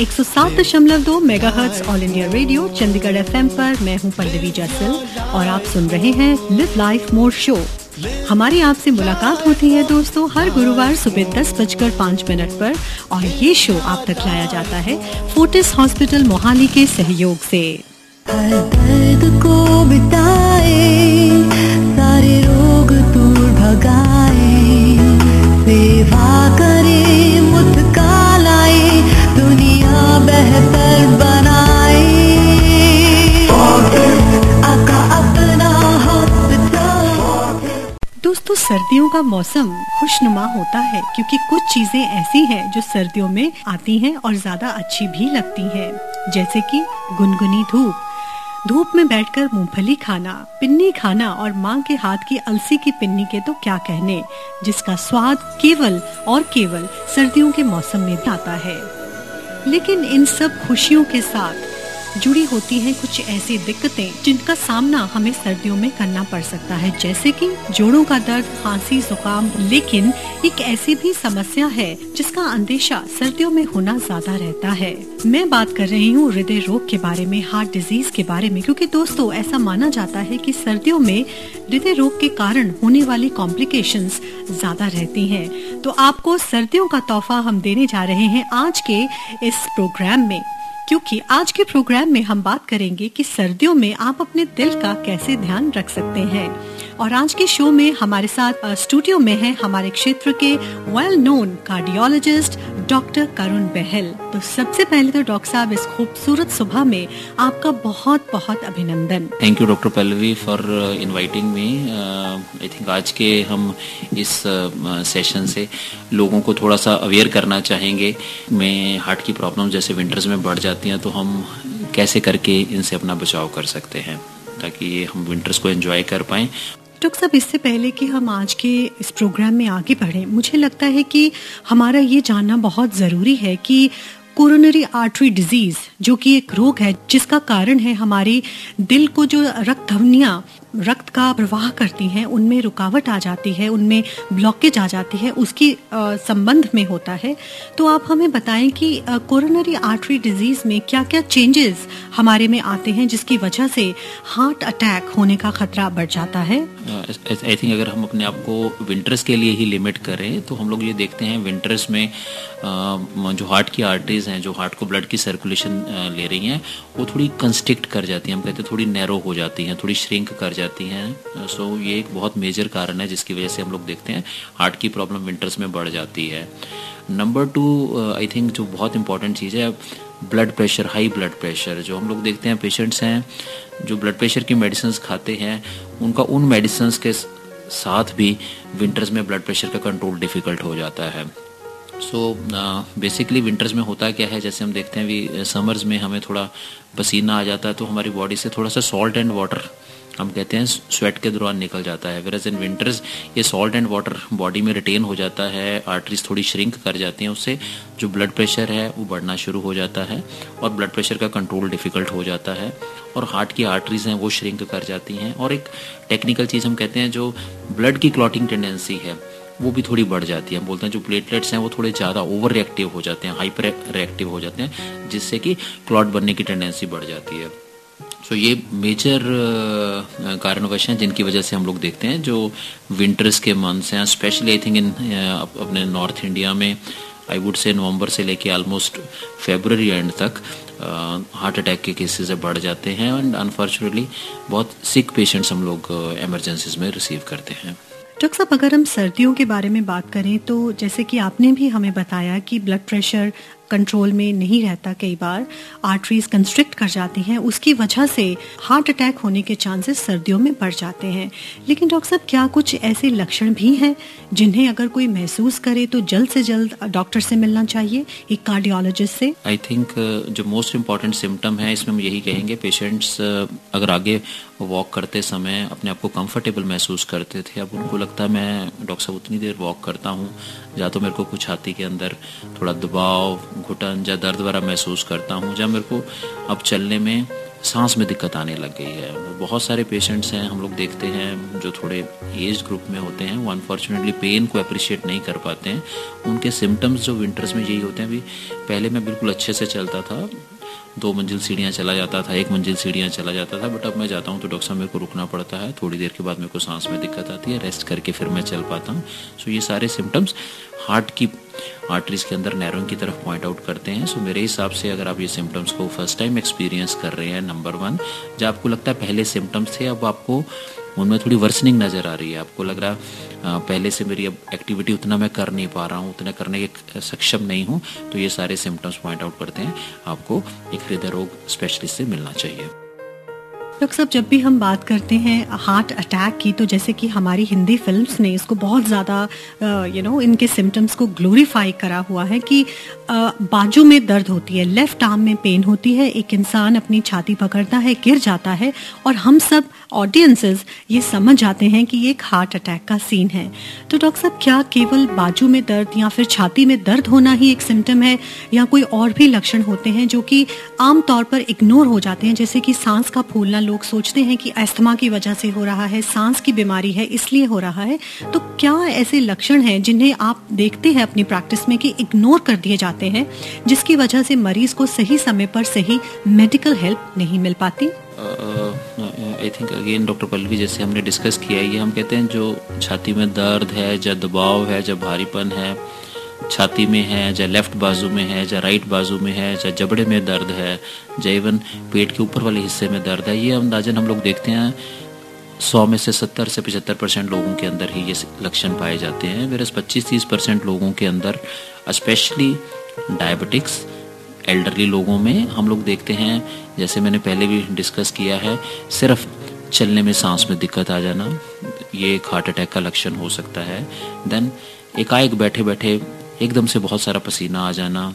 एक सौ सात दशमलव दो mega hertz All India Radio Chandigarh F M पर मैं हूँ पल्लवी जैसल, और आप सुन रहे हैं लिव लाइफ मोर शो हमारी आपसे मुलाकात होती है दोस्तों हर गुरुवार सुबह दस बजकर पाँच मिनट पर, और ये शो आप तक लाया जाता है फोर्टिस हॉस्पिटल मोहाली के सहयोग से। दर्द को बिताए सारे रोग दूर भगाए, सेवा करे का मौसम खुशनुमा होता है, क्योंकि कुछ चीज़ें ऐसी हैं जो सर्दियों में आती हैं और ज़्यादा अच्छी भी लगती हैं, जैसे कि गुनगुनी धूप। धूप में बैठकर मूंगफली खाना, पिन्नी खाना और माँ के हाथ की अलसी की पिन्नी के तो क्या कहने, जिसका स्वाद केवल और केवल सर्दियों के मौसम में आता है। लेकिन इन सब खुशियों के साथ जुड़ी होती हैं कुछ ऐसी दिक्कतें जिनका सामना हमें सर्दियों में करना पड़ सकता है। जैसे कि जोड़ों का दर्द, खांसी, जुकाम, लेकिन एक ऐसी भी समस्या है जिसका अंदेशा सर्दियों में होना ज़्यादा रहता है। मैं बात कर रही हूँ हृदय रोग के बारे में, हार्ट डिज़ीज़ के बारे में, क्योंकि दोस्तों ऐसा माना जाता है कि सर्दियों में हृदय रोग के कारण होने वाली कॉम्प्लिकेशंस ज़्यादा रहती हैं। तो आपको सर्दियों का तोहफा हम देने जा रहे हैं आज के इस प्रोग्राम में। क्योंकि आज के प्रोग्राम में हम बात करेंगे कि सर्दियों में आप अपने दिल का कैसे ध्यान रख सकते हैं। और आज के शो में हमारे साथ स्टूडियो में है हमारे क्षेत्र के well known cardiologist doctor Karun Bahl तो सबसे पहले तो डॉक्टर साहब, इस खूबसूरत सुबह में आपका बहुत बहुत अभिनंदन thank you doctor Pallavi for inviting me I think आज के हम इस सेशन से लोगों को थोड़ा सा अवेयर करना चाहेंगे। में हार्ट की प्रॉब्लम जैसे विंटर्स में बढ़ जाती हैं तो हम कैसे करके इनसे अपना बचाव कर सकते हैं, ताकि ये हम विंटर्स को एंजॉय कर पाएँ। डॉक्टर साहब, इससे पहले कि हम आज के इस प्रोग्राम में आगे बढ़ें, मुझे लगता है कि हमारा ये जानना बहुत ज़रूरी है कि कोरोनरी आर्टरी डिज़ीज़ जो कि एक रोग है, जिसका कारण है हमारी दिल को जो रक्त धमनियाँ, रक्त का प्रवाह करती हैं, उनमें रुकावट आ जाती है, उनमें ब्लॉकेज आ जाती है, उसकी संबंध में होता है। तो आप हमें बताएँ कि कोरोनरी आर्टरी डिज़ीज़ में क्या क्या चेंजेस हमारे में आते हैं, जिसकी वजह से हार्ट अटैक होने का खतरा बढ़ जाता है? आई थिंक अगर हम अपने आप को विंटर्स के लिए ही लिमिट करें तो हम लोग ये देखते हैं विंटर्स में जो हार्ट की आर्टरीज हैं जो हार्ट को ब्लड की सर्कुलेशन ले रही हैं, वो थोड़ी कंस्ट्रिक्ट कर जाती हैं, हम कहते हैं थोड़ी नैरो हो जाती हैं, थोड़ी श्रिंक कर जाती हैं। सो ये एक बहुत मेजर कारण है जिसकी वजह से हम लोग देखते हैं हार्ट की प्रॉब्लम विंटर्स में बढ़ जाती है। नंबर टू आई थिंक जो बहुत इंपॉर्टेंट चीज़ है blood pressure high blood pressure जो हम लोग देखते हैं पेशेंट्स हैं, जो ब्लड प्रेशर की मेडिसिन खाते हैं, उनका उन मेडिसिन के साथ भी विंटर्स में ब्लड प्रेशर का कंट्रोल डिफ़िकल्ट हो जाता है। सो बेसिकली विंटर्स में होता क्या है? जैसे हम देखते हैं भी समर्स में हमें थोड़ा पसीना आ जाता है तो हमारी बॉडी से थोड़ा सा सॉल्ट एंड वाटर हम कहते हैं स्वेट के दौरान निकल जाता है। वेरज इन विंटर्स ये सॉल्ट एंड वाटर बॉडी में रिटेन हो जाता है आर्टरीज थोड़ी श्रिंक कर जाती हैं, उससे जो ब्लड प्रेशर है, वो बढ़ना शुरू हो जाता है और ब्लड प्रेशर का कंट्रोल डिफ़िकल्ट हो जाता है और हार्ट की आर्टरीज हैं, वो श्रिंक कर जाती हैं और एक टेक्निकल चीज़ हम कहते हैं, जो ब्लड की क्लॉटिंग टेंडेंसी है। वो भी थोड़ी बढ़ जाती है। हम बोलते हैं जो प्लेटलेट्स हैं वो थोड़े ज़्यादा ओवर रिएक्टिव हो जाते हैं हाइपर रिएक्टिव हो जाते हैं जिससे कि क्लॉट बनने की टेंडेंसी बढ़ जाती है। सो so, ये मेजर कारणवश हैं जिनकी वजह से हम लोग देखते हैं जो विंटर्स के मंथ्स हैं स्पेशली आई थिंक इन अपने नॉर्थ इंडिया में आई वुड से नवंबर से लेके ऑलमोस्ट फेबररी एंड तक हार्ट अटैक के केसेस बढ़ जाते हैं एंड अनफॉर्चुनेटली बहुत सिक पेशेंट्स हम लोग एमरजेंसीज में रिसीव करते हैं। डॉक्टर साहब, अगर हम सर्दियों के बारे में बात करें तो जैसे कि आपने भी हमें बताया कि ब्लड प्रेशर कंट्रोल में नहीं रहता कई बार। आर्टरीज कंस्ट्रिक्ट कर जाती हैं। उसकी वजह से हार्ट अटैक होने के चांसेस सर्दियों में बढ़ जाते हैं। लेकिन डॉक्टर साहब, क्या कुछ ऐसे लक्षण भी हैं जिन्हें अगर कोई महसूस करे तो जल्द से जल्द डॉक्टर से मिलना चाहिए, एक कार्डियोलॉजिस्ट से? आई थिंक जो मोस्ट इंपॉर्टेंट सिम्टम है, इसमें हम यही कहेंगे पेशेंट्स अगर आगे वॉक करते समय अपने आप को कंफर्टेबल महसूस करते थे, अब उनको लगता है मैं डॉक्टर साहब उतनी देर वॉक करता हूँ, या तो मेरे को कुछ छाती के अंदर थोड़ा दबाव घुटन या दर्द वगैरह महसूस करता हूँ, जब मेरे को अब चलने में सांस में दिक्कत आने लग गई है। बहुत सारे पेशेंट्स हैं, हम लोग देखते हैं, जो थोड़े एज ग्रुप में होते हैं, वो अनफॉर्चुनेटली पेन को अप्रिशिएट नहीं कर पाते हैं। उनके सिम्टम्स जो विंटर्स में यही होते हैं, अभी पहले मैं बिल्कुल अच्छे से चलता था। दो मंजिल सीढ़ियाँ चला जाता था, एक मंजिल सीढ़ियाँ चला जाता था बट अब मैं जाता हूँ तो डॉक्टर साहब मेरे को रुकना पड़ता है। थोड़ी देर के बाद मेरे को सांस में दिक्कत आती है रेस्ट करके फिर मैं चल पाता हूँ। सो ये सारे सिम्टम्स हार्ट की आर्टरीज के अंदर नैरोइंग की तरफ़ पॉइंट आउट करते हैं। सो मेरे हिसाब से अगर आप ये सिम्टम्स को फ़र्स्ट टाइम एक्सपीरियंस कर रहे हैं नंबर वन जब आपको लगता है पहले सिम्टम्स थे, अब आपको उनमें थोड़ी वर्सनिंग नज़र आ रही है। आपको लग रहा पहले से मेरी अब एक्टिविटी उतना मैं कर नहीं पा रहा हूँ, उतना करने के सक्षम नहीं हूँ तो ये सारे सिम्टम्स पॉइंट आउट करते हैं। आपको एक हृदय रोग स्पेशलिस्ट से मिलना चाहिए। डॉक्टर साहब, जब भी हम बात करते हैं हार्ट अटैक की तो जैसे कि हमारी हिंदी फिल्म्स ने इसको बहुत ज़्यादा यू नो इनके सिम्टम्स को ग्लोरीफाई करा हुआ है कि बाजू में दर्द होती है लेफ़्ट आर्म में पेन होती है, एक इंसान अपनी छाती पकड़ता है, गिर जाता है और हम सब ऑडियंसेस ये समझ जाते हैं कि ये एक हार्ट अटैक का सीन है। तो डॉक्टर साहब, क्या केवल बाजू में दर्द या फिर छाती में दर्द होना ही एक सिम्टम है या कोई और भी लक्षण होते हैं जो कि आमतौर पर इग्नोर हो जाते हैं? जैसे कि सांस का फूलना, लोग सोचते हैं कि अस्थमा की वजह से हो रहा है, सांस की बीमारी है, इसलिए हो रहा है। तो क्या ऐसे लक्षण हैं जिन्हें आप देखते हैं अपनी प्रैक्टिस में कि इग्नोर कर दिए जाते हैं, जिसकी वजह से मरीज़ को सही समय पर सही मेडिकल हेल्प नहीं मिल पाती। I think again doctor Pallavi जैसे हमने डिस्कस किया है ये हम कहते हैं जो छाती में दर्द है जब दबाव है जब भारीपन है, छाती में है या लेफ़्ट बाजू में है या राइट बाजू में है या जबड़े में दर्द है या इवन पेट के ऊपर वाले हिस्से में दर्द है, ये अंदाजन हम लोग देखते हैं, सौ में से सत्तर से पचहत्तर परसेंट लोगों के अंदर ही ये लक्षण पाए जाते हैं मेरे पच्चीस तीस परसेंट लोगों के अंदर स्पेशली डायबिटिक्स, एल्डरली लोगों में हम लोग देखते हैं, जैसे मैंने पहले भी डिस्कस किया है, सिर्फ़ चलने में सांस में दिक्कत आ जाना, ये एक हार्ट अटैक का लक्षण हो सकता है। देन एकाएक बैठे बैठे एकदम से बहुत सारा पसीना आ जाना,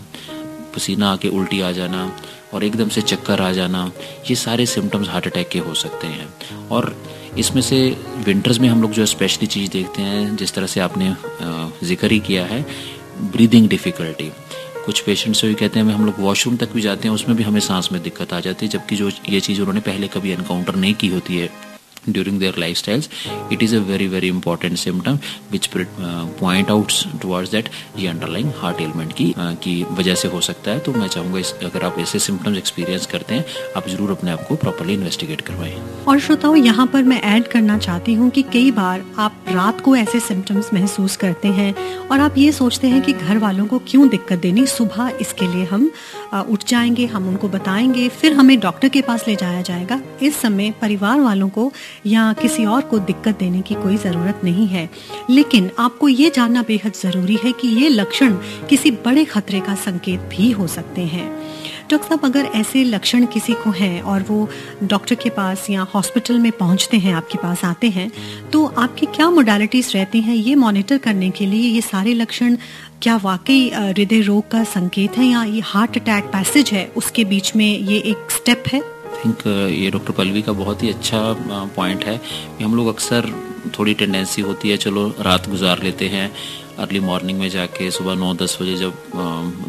पसीना आके उल्टी आ जाना, और एकदम से चक्कर आ जाना, ये सारे सिम्टम्स हार्ट अटैक के हो सकते हैं। और इसमें से विंटर्स में हम लोग जो स्पेशली चीज़ देखते हैं, जिस तरह से आपने ज़िक्र ही किया है ब्रीदिंग डिफ़िकल्टी कुछ पेशेंट्स भी कहते हैं हम लोग वॉशरूम तक भी जाते हैं, उसमें भी हमें सांस में दिक्कत आ जाती है, जबकि जो ये चीज़ उन्होंने पहले कभी इनकाउंटर नहीं की होती है। During their lifestyles. It is a very very important symptom which uh, point out towards that ये underlying heart ailment की uh, की वजह से हो सकता है। तो मैं चाहूँगा अगर आप ऐसे सिम्टम्स एक्सपीरियंस करते हैं आप ज़रूर अपने आप को प्रॉपरली इन्वेस्टिगेट करवाएँ। और श्रोताओं यहाँ पर मैं ऐड करना चाहती हूँ कि कई बार आप रात को ऐसे सिम्टम्स महसूस करते हैं और आप ये सोचते हैं कि घर वालों को क्यों दिक्कत देनी। सुबह इसके लिए हम उठ जाएँगे हम उनको बताएँगे फिर हमें डॉक्टर के पास ले जाया जाएगा। इस समय परिवार वालों को या किसी और को दिक्कत देने की कोई ज़रूरत नहीं है। लेकिन आपको ये जानना बेहद ज़रूरी है कि ये लक्षण किसी बड़े खतरे का संकेत भी हो सकते हैं। डॉक्टर साहब, अगर ऐसे लक्षण किसी को हैं और वो डॉक्टर के पास या हॉस्पिटल में पहुँचते हैं, आपके पास आते हैं तो आपकी क्या मोडालिटीज रहती हैं? ये मॉनिटर करने के लिए ये सारे लक्षण क्या वाकई हृदय रोग का संकेत है या ये हार्ट अटैक पैसेज है, उसके बीच में ये एक स्टेप है? थिंक uh, ये डॉक्टर पलवी का बहुत ही अच्छा पॉइंट है कि हम लोग अक्सर थोड़ी टेंडेंसी होती है चलो रात गुजार लेते हैं अर्ली मॉर्निंग में जाके सुबह नौ दस बजे जब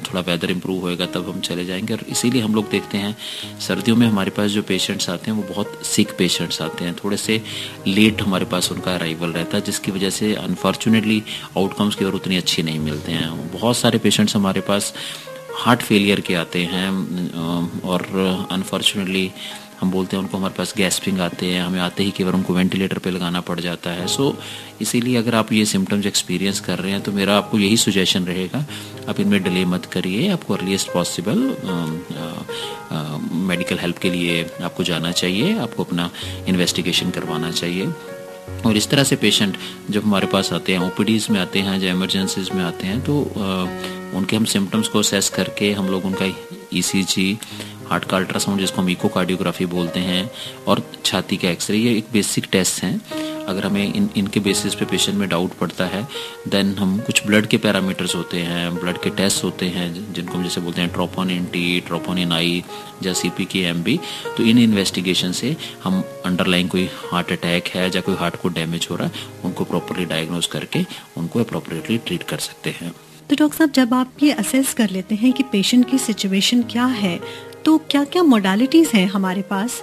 थोड़ा वेदर इम्प्रूव होएगा तब हम चले जाएँगे। और इसीलिए हम लोग देखते हैं सर्दियों में हमारे पास जो पेशेंट्स आते हैं वो बहुत सिक पेशेंट्स आते हैं। थोड़े से लेट हमारे पास उनका अराइवल रहता है जिसकी वजह से अनफॉर्चुनेटली आउटकम्स की ओर उतनी अच्छी नहीं मिलते हैं। बहुत सारे पेशेंट्स हमारे पास हार्ट फेलियर के आते हैं और अनफॉर्चुनेटली हम बोलते हैं उनको हमारे पास गैसपिंग आते हैं हमें आते ही केवल उनको वेंटिलेटर पे लगाना पड़ जाता है। सो so, इसीलिए अगर आप ये सिम्टम्स एक्सपीरियंस कर रहे हैं तो मेरा आपको यही सुजेशन रहेगा आप इनमें डिले मत करिए आपको अर्लीस्ट पॉसिबल मेडिकल हेल्प के लिए आपको जाना चाहिए आपको अपना इन्वेस्टिगेशन करवाना चाहिए। और इस तरह से पेशेंट जब हमारे पास आते हैं ओपीडीज में आते हैं या इमरजेंसीज में आते हैं तो आ, उनके हम सिम्टम्स को असेस करके हम लोग उनका ईसीजी हार्ट का अल्ट्रासाउंड जिसको हम इको कार्डियोग्राफी बोलते हैं, और छाती का एक्सरे ये एक बेसिक टेस्ट हैं। अगर हमें इन, इनके बेसिस पे पेशेंट में डाउट पड़ता है देन हम कुछ ब्लड के पैरामीटर्स होते हैं ब्लड के टेस्ट होते हैं, जिनको हम जैसे बोलते हैं ट्रोपोन ट्रोपोनिन टी ट्रोपोनिन आई या C P K M B तो इन इन्वेस्टिगेशन से हम अंडरलाइन कोई हार्ट अटैक है, या कोई हार्ट को डैमेज हो रहा है, उनको प्रॉपरली डायग्नोज करके उनको अप्रोप्रिएटली ट्रीट कर सकते हैं। तो डॉक्टर साहब, जब आप ये असेस कर लेते हैं कि पेशेंट की सिचुएशन क्या है तो क्या क्या मोडालिटीज़ हैं हमारे पास?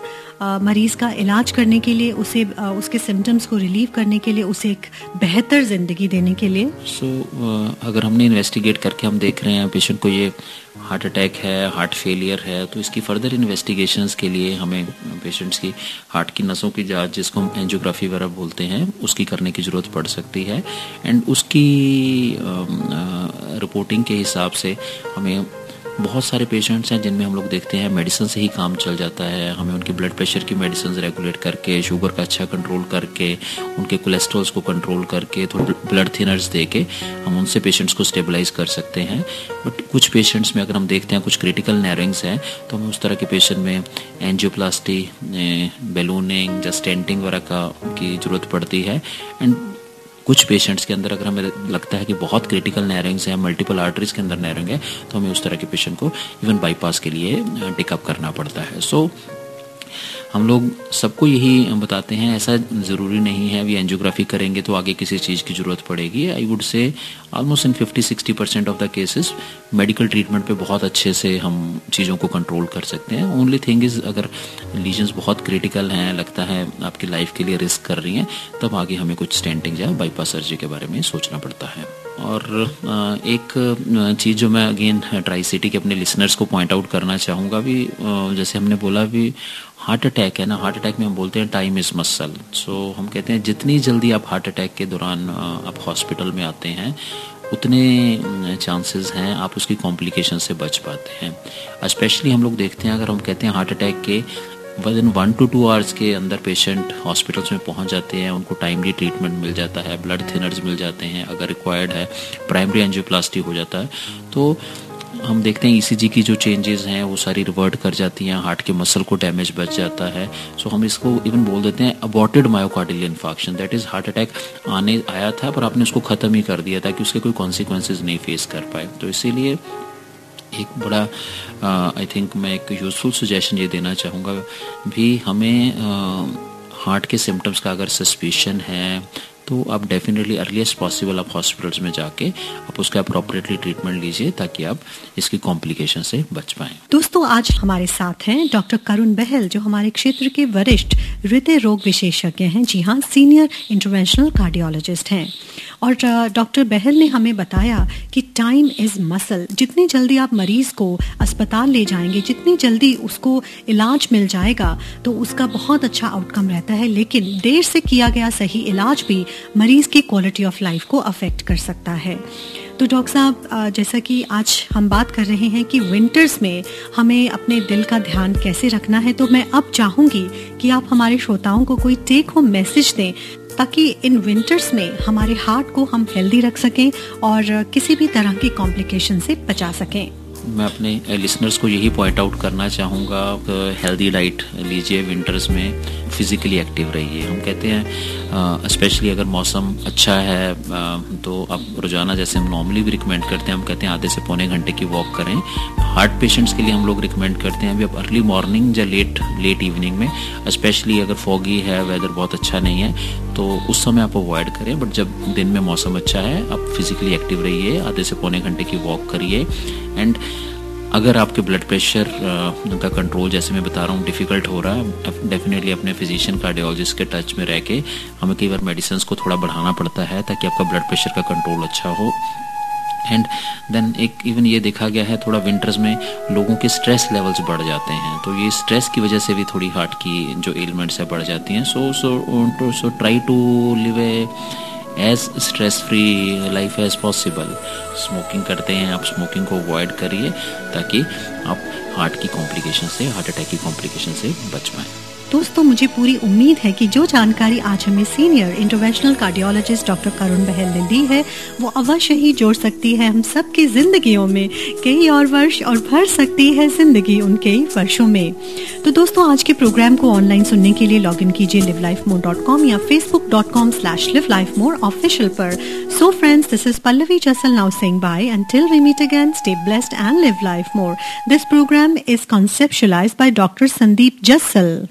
मरीज़ का इलाज करने के लिए उसे आ, उसके सिम्टम्स को रिलीव करने के लिए उसे एक बेहतर ज़िंदगी देने के लिए? सो so, अगर हमने इन्वेस्टिगेट करके हम देख रहे हैं पेशेंट को ये हार्ट अटैक है हार्ट फेलियर है तो इसकी फर्दर इन्वेस्टिगेशंस के लिए हमें पेशेंट्स की हार्ट की नसों की जाँच जिसको हम एंजियोग्राफी वगैरह बोलते हैं उसकी करने की ज़रूरत पड़ सकती है। एंड उसकी रिपोर्टिंग के हिसाब से हमें बहुत सारे पेशेंट्स हैं जिनमें हम लोग देखते हैं मेडिसिन से ही काम चल जाता है। हमें उनके ब्लड प्रेशर की मेडिसिन रेगुलेट करके शुगर का अच्छा कंट्रोल करके, उनके कोलेस्ट्रॉल्स को कंट्रोल करके, थोड़े ब्लड थिनर्स दे के हम उनसे पेशेंट्स को स्टेबलाइज कर सकते हैं। बट कुछ पेशेंट्स में अगर हम देखते हैं कुछ क्रिटिकल नैरिंग्स हैं तो हमें उस तरह के पेशेंट में एनजियोप्लास्टी बेलूनिंग या स्टेंटिंग वगैरह का की ज़रूरत पड़ती है। एंड कुछ पेशेंट्स के अंदर अगर हमें लगता है कि बहुत क्रिटिकल नैरिंग्स हैं मल्टीपल आर्टरीज के अंदर नैरिंग है तो हमें उस तरह के पेशेंट को इवन बाईपास के लिए टेकअप करना पड़ता है। सो so, हम लोग सबको यही बताते हैं, ऐसा ज़रूरी नहीं है, अभी एंजियोग्राफी करेंगे तो आगे किसी चीज़ की ज़रूरत पड़ेगी। I would say almost in 50-60 percent of the cases medical treatment पे बहुत अच्छे से हम चीज़ों को कंट्रोल कर सकते हैं। ओनली थिंग इज़ अगर लीजन्स बहुत क्रिटिकल हैं, लगता है आपकी लाइफ के लिए रिस्क कर रही हैं, तब आगे हमें कुछ स्टेंटिंग या बाईपास सर्जरी के बारे में सोचना पड़ता है। और एक चीज़ जो मैं अगेन ट्राई सिटी के अपने लिसनर्स को पॉइंट आउट करना चाहूँगा भी जैसे हमने बोला भी हार्ट अटैक है ना हार्ट अटैक में हम बोलते हैं टाइम इज़ मसल सो हम कहते हैं जितनी जल्दी आप हार्ट अटैक के दौरान आप हॉस्पिटल में आते हैं, उतने चांसेस हैं आप उसकी कॉम्प्लिकेशन से बच पाते हैं. स्पेशली हम लोग देखते हैं, अगर हम कहते हैं हार्ट अटैक के within one two two hours के अंदर पेशेंट हॉस्पिटल्स में पहुँच जाते हैं, उनको टाइमली ट्रीटमेंट मिल जाता है ब्लड थिनर्स मिल जाते हैं, अगर रिक्वायर्ड है प्राइमरी एंजियोप्लास्टी हो जाता है। तो हम देखते हैं ईसीजी e की जो चेंजेस हैं, वो सारी रिवर्ट कर जाती हैं हार्ट के मसल को डैमेज बच जाता है। सो हम इसको इवन बोल देते हैं aborted myocardial infarction that is heart attack आने, आया था, पर आपने उसको ख़त्म ही कर दिया था कि उसके कोई कॉन्सिक्वेंसेज नहीं फेस कर पाए। तो इसीलिए एक बड़ा आई थिंक मैं एक यूज़फुल सजेशन ये देना चाहूँगा। भी हमें हार्ट के सिम्टम्स का अगर सस्पिशन है तो आप डेफिनेटली अर्लीस्ट पॉसिबल आप हॉस्पिटल्स में जाके आप उसका अप्रोप्रिएटली ट्रीटमेंट लीजिए ताकि आप इसकी कॉम्प्लिकेशन से बच पाए। दोस्तों, आज हमारे साथ हैं डॉक्टर करुण बहल, जो हमारे क्षेत्र के वरिष्ठ हृदय रोग विशेषज्ञ हैं। जी हाँ सीनियर इंटरवेंशनल कार्डियोलॉजिस्ट हैं। और डॉक्टर बहल ने हमें बताया कि टाइम इज़ मसल जितनी जल्दी आप मरीज़ को अस्पताल ले जाएँगे, जितनी जल्दी उसको इलाज मिल जाएगा तो उसका बहुत अच्छा आउटकम रहता है। लेकिन देर से किया गया सही इलाज भी मरीज़ की क्वालिटी ऑफ़ लाइफ को अफेक्ट कर सकता है। तो डॉक्टर साहब जैसा कि आज हम बात कर रहे हैं कि विंटर्स में हमें अपने दिल का ध्यान कैसे रखना है तो मैं अब चाहूँगी कि आप हमारे श्रोताओं को कोई टेक होम मैसेज दें ताकि इन विंटर्स में हमारे हार्ट को हम हेल्दी रख सकें और किसी भी तरह के कॉम्प्लिकेशन से बचा सकें। मैं अपने लिसनर्स को यही पॉइंट आउट करना चाहूँगा हेल्दी डाइट लीजिए विंटर्स में। फिज़िकली एक्टिव रहिए। हम कहते हैं स्पेशली अगर मौसम अच्छा है तो अब रोज़ाना जैसे हम नॉर्मली भी रिकमेंड करते हैं, हम कहते हैं आधे से पौने घंटे की वॉक करें। हार्ट पेशेंट्स के लिए हम लोग रिकमेंड करते हैं, अभी अब अर्ली मॉर्निंग या लेट लेट इवनिंग में स्पेशली अगर फॉगी है वेदर बहुत अच्छा नहीं है तो उस समय आप अवॉइड करें। बट जब दिन में मौसम अच्छा है, आप फिजिकली एक्टिव रहिए, आधे से पौने घंटे की वॉक करिए। एंड अगर आपके ब्लड प्रेशर का कंट्रोल जैसे मैं बता रहा हूँ डिफ़िकल्ट हो रहा है डेफिनेटली अपने फिजिशियन कार्डियोलॉजिस्ट के टच में रह के हमें कई बार मेडिसिन को थोड़ा बढ़ाना पड़ता है ताकि आपका ब्लड प्रेशर का कंट्रोल अच्छा हो। एंड देन एक इवन ये देखा गया है, थोड़ा विंटर्स में लोगों के स्ट्रेस लेवल्स बढ़ जाते हैं। तो ये स्ट्रेस की वजह से भी थोड़ी हार्ट की जो एलिमेंट्स है, बढ़ जाती हैं। So so so try to live a as stress free life as possible smoking करते हैं, आप स्मोकिंग को अवॉइड करिए, ताकि आप हार्ट की कॉम्प्लिकेशन से हार्ट अटैक की कॉम्प्लिकेशन से बच पाएँ। दोस्तों, मुझे पूरी उम्मीद है कि जो जानकारी आज हमें senior interventional cardiologist doctor Karun Bahl ने दी है, वो अवश्य ही जोड़ सकती है हम सबकी जिंदगियों में। कई और वर्ष और भर सकती है ज़िंदगी उन कई वर्षों में। तो दोस्तों, आज के प्रोग्राम को ऑनलाइन सुनने के लिए लॉग इन कीजिए live life more dot com या Facebook dot com slash live life more official पर। So friends this is Pallavi Jasal now sing bye until we meet again stay blessed and live life more this program is conceptualise by doctor Sandeep Jasal